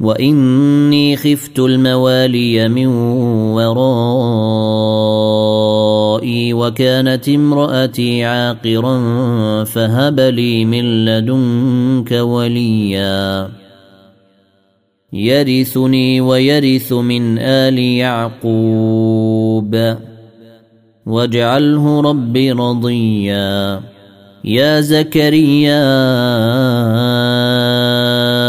واني خفت الموالي من ورائي وكانت امراتي عاقرا فهب لي من لدنك وليا يرثني ويرث من ال يعقوب واجعله ربي رضيا يا زكريا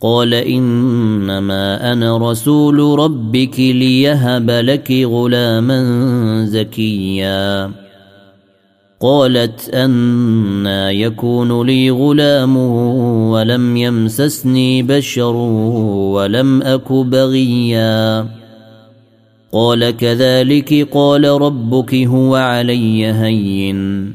قال إنما أنا رسول ربك ليهب لك غلاما زكيا. قالت أنا يكون لي غلام ولم يمسسني بشر ولم أك بغيا. قال كذلك قال ربك هو علي هين.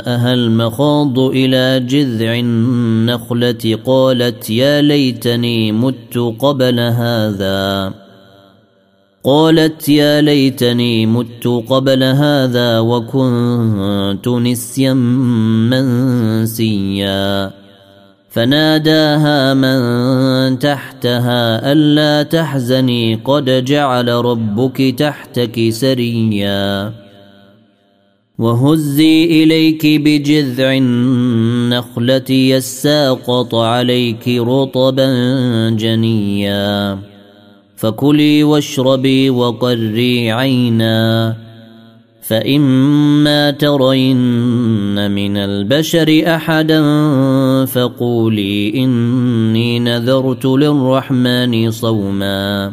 فأجاءها المخاض إلى جذع النخلة قالت يا ليتني مت قبل هذا. قالت يا ليتني مت قبل هذا وكنت نسيا منسيا. فناداها من تحتها ألا تحزني قد جعل ربك تحتك سريا. وهزي إليك بجذع النخلة يساقط عليك رطبا جنيا. فكلي واشربي وقري عينا. فإما ترين من البشر أحدا فقولي إني نذرت للرحمن صوما.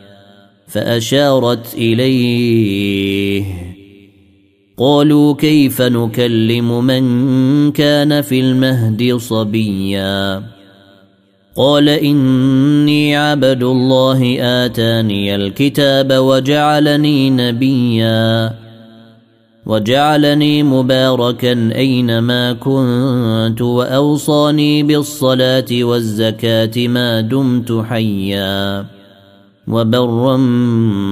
فأشارت إليه. قالوا كيف نكلم من كان في المهد صبيا؟ قال إني عبد الله آتاني الكتاب وجعلني نبيا. وجعلني مباركا أينما كنت وأوصاني بالصلاة والزكاة ما دمت حيا. وبرا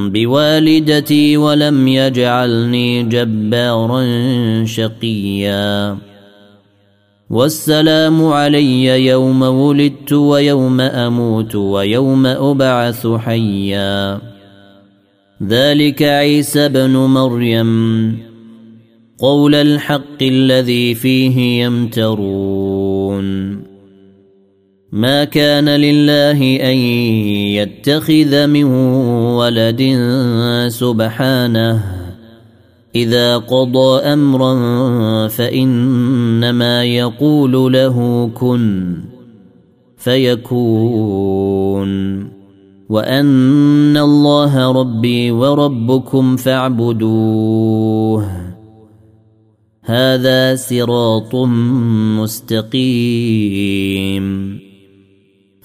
بوالدتي ولم يجعلني جبارا شقيا. والسلام علي يوم ولدت ويوم أموت ويوم أبعث حيا. ذلك عيسى بن مريم. قول الحق الذي فيه يمترون. ما كان لله أن يتخذ من ولد سبحانه. إذا قضى أمرا فإنما يقول له كن فيكون. وأن الله ربي وربكم فاعبدوه. هذا صراط مستقيم.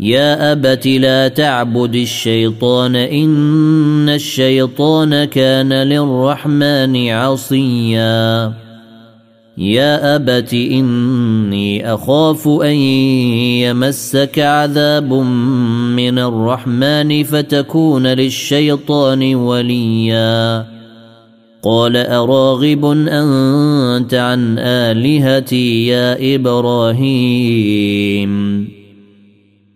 يا أبت لا تعبد الشيطان إن الشيطان كان للرحمن عصيا. يا أبت إني أخاف أن يمسك عذاب من الرحمن فتكون للشيطان وليا. قال أراغب أنت عن آلهتي يا إبراهيم.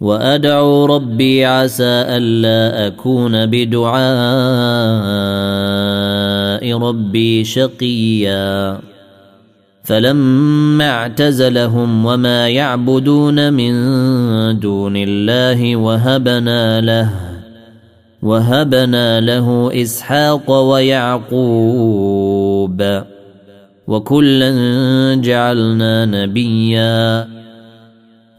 وادعو ربي عسى الا اكون بدعاء ربي شقيا فلما اعتزلهم وما يعبدون من دون الله وهبنا له وهبنا له اسحاق ويعقوب وكلا جعلنا نبيا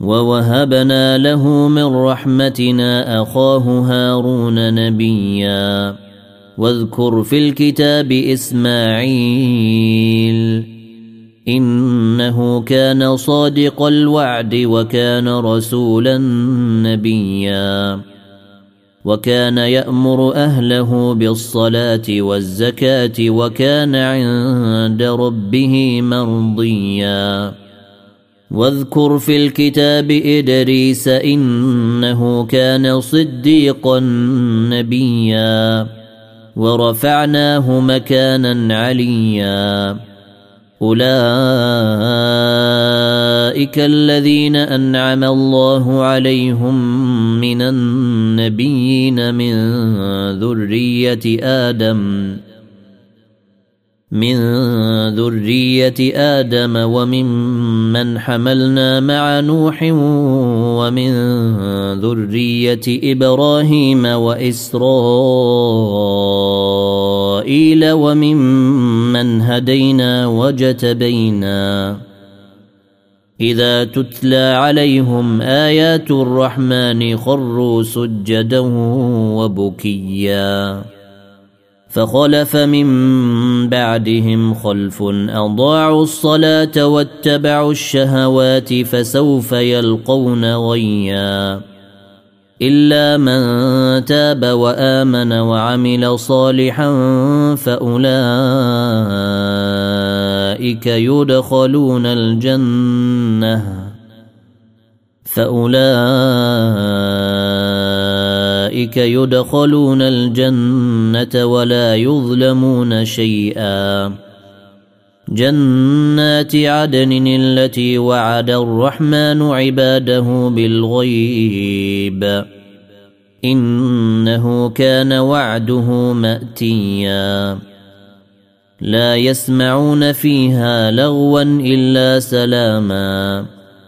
ووهبنا له من رحمتنا اخاه هارون نبيا واذكر في الكتاب اسماعيل انه كان صادق الوعد وكان رسولا نبيا وكان يامر اهله بالصلاه والزكاه وكان عند ربه مرضيا واذكر في الكتاب إدريس إنه كان صديقا نبيا ورفعناه مكانا عليا. أولئك الذين أنعم الله عليهم من النبيين من ذرية آدم. من ذرية آدم وممن حملنا مع نوح ومن ذرية إبراهيم وإسرائيل وممن هدينا وجتبينا. إذا تتلى عليهم آيات الرحمن خروا سجدا وبكيا. فخلف من بعدهم خلف أضاعوا الصلاة واتبعوا الشهوات فسوف يلقون غيا. إلا من تاب وآمن وعمل صالحا فأولئك يدخلون الجنة. فأولئك يدخلون الجنة ولا يظلمون شيئا. جنات عدن التي وعد الرحمن عباده بالغيب. إنه كان وعده مأتيا. لا يسمعون فيها لغوا إلا سلاما.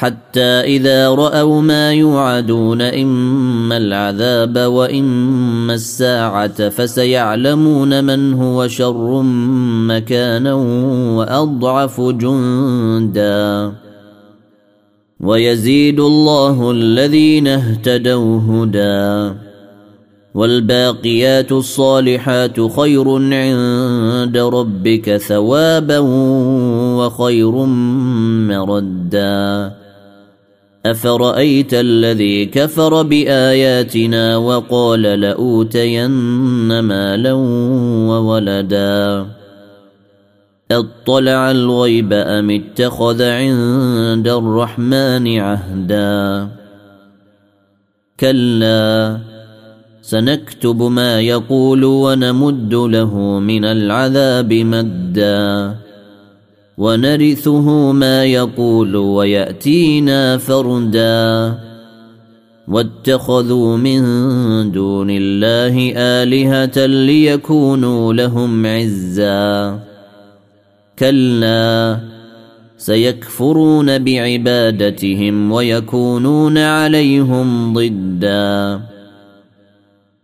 حتى إذا رأوا ما يوعدون إما العذاب وإما الساعة فسيعلمون من هو شر مكانا وأضعف جندا. ويزيد الله الذين اهتدوا هدى. والباقيات الصالحات خير عند ربك ثوابا وخير مردا. افرايت الذي كفر باياتنا وقال لاوتين مالا وولدا اطلع الغيب ام اتخذ عند الرحمن عهدا كلا سنكتب ما يقول ونمد له من العذاب مدا ونرثه ما يقول ويأتينا فردا. واتخذوا من دون الله آلهة ليكونوا لهم عزا. كلا سيكفرون بعبادتهم ويكونون عليهم ضدًا.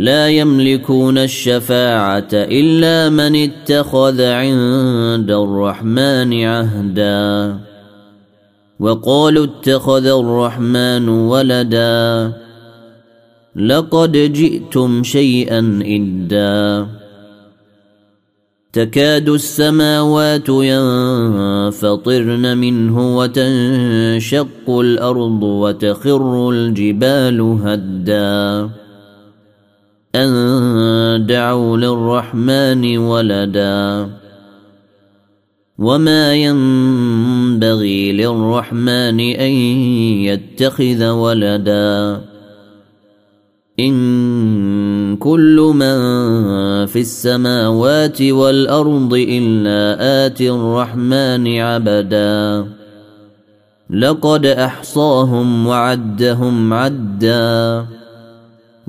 لا يملكون الشفاعة إلا من اتخذ عند الرحمن عهدا. وقالوا اتخذ الرحمن ولدا. لقد جئتم شيئا إدا. تكاد السماوات ينفطرن منه وتنشق الأرض وتخر الجبال هدّا. أن دعوا للرحمن ولدا وما ينبغي للرحمن أن يتخذ ولدا إن كل من في السماوات والأرض إلا آتي الرحمن عبدا لقد أحصاهم وعدهم عدًّا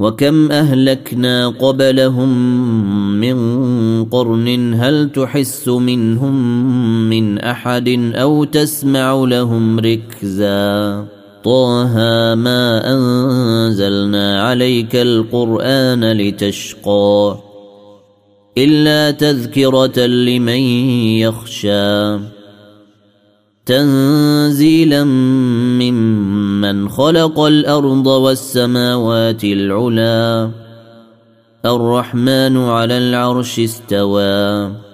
وكم اهلكنا قبلهم من قرن هل تحس منهم من احد أو تسمع لهم ركزا؟ طه ما انزلنا عليك القران لتشقى الا تذكره لمن يخشى تنزيلا ممن خلق الأرض والسماوات العلى الرحمن على العرش استوى.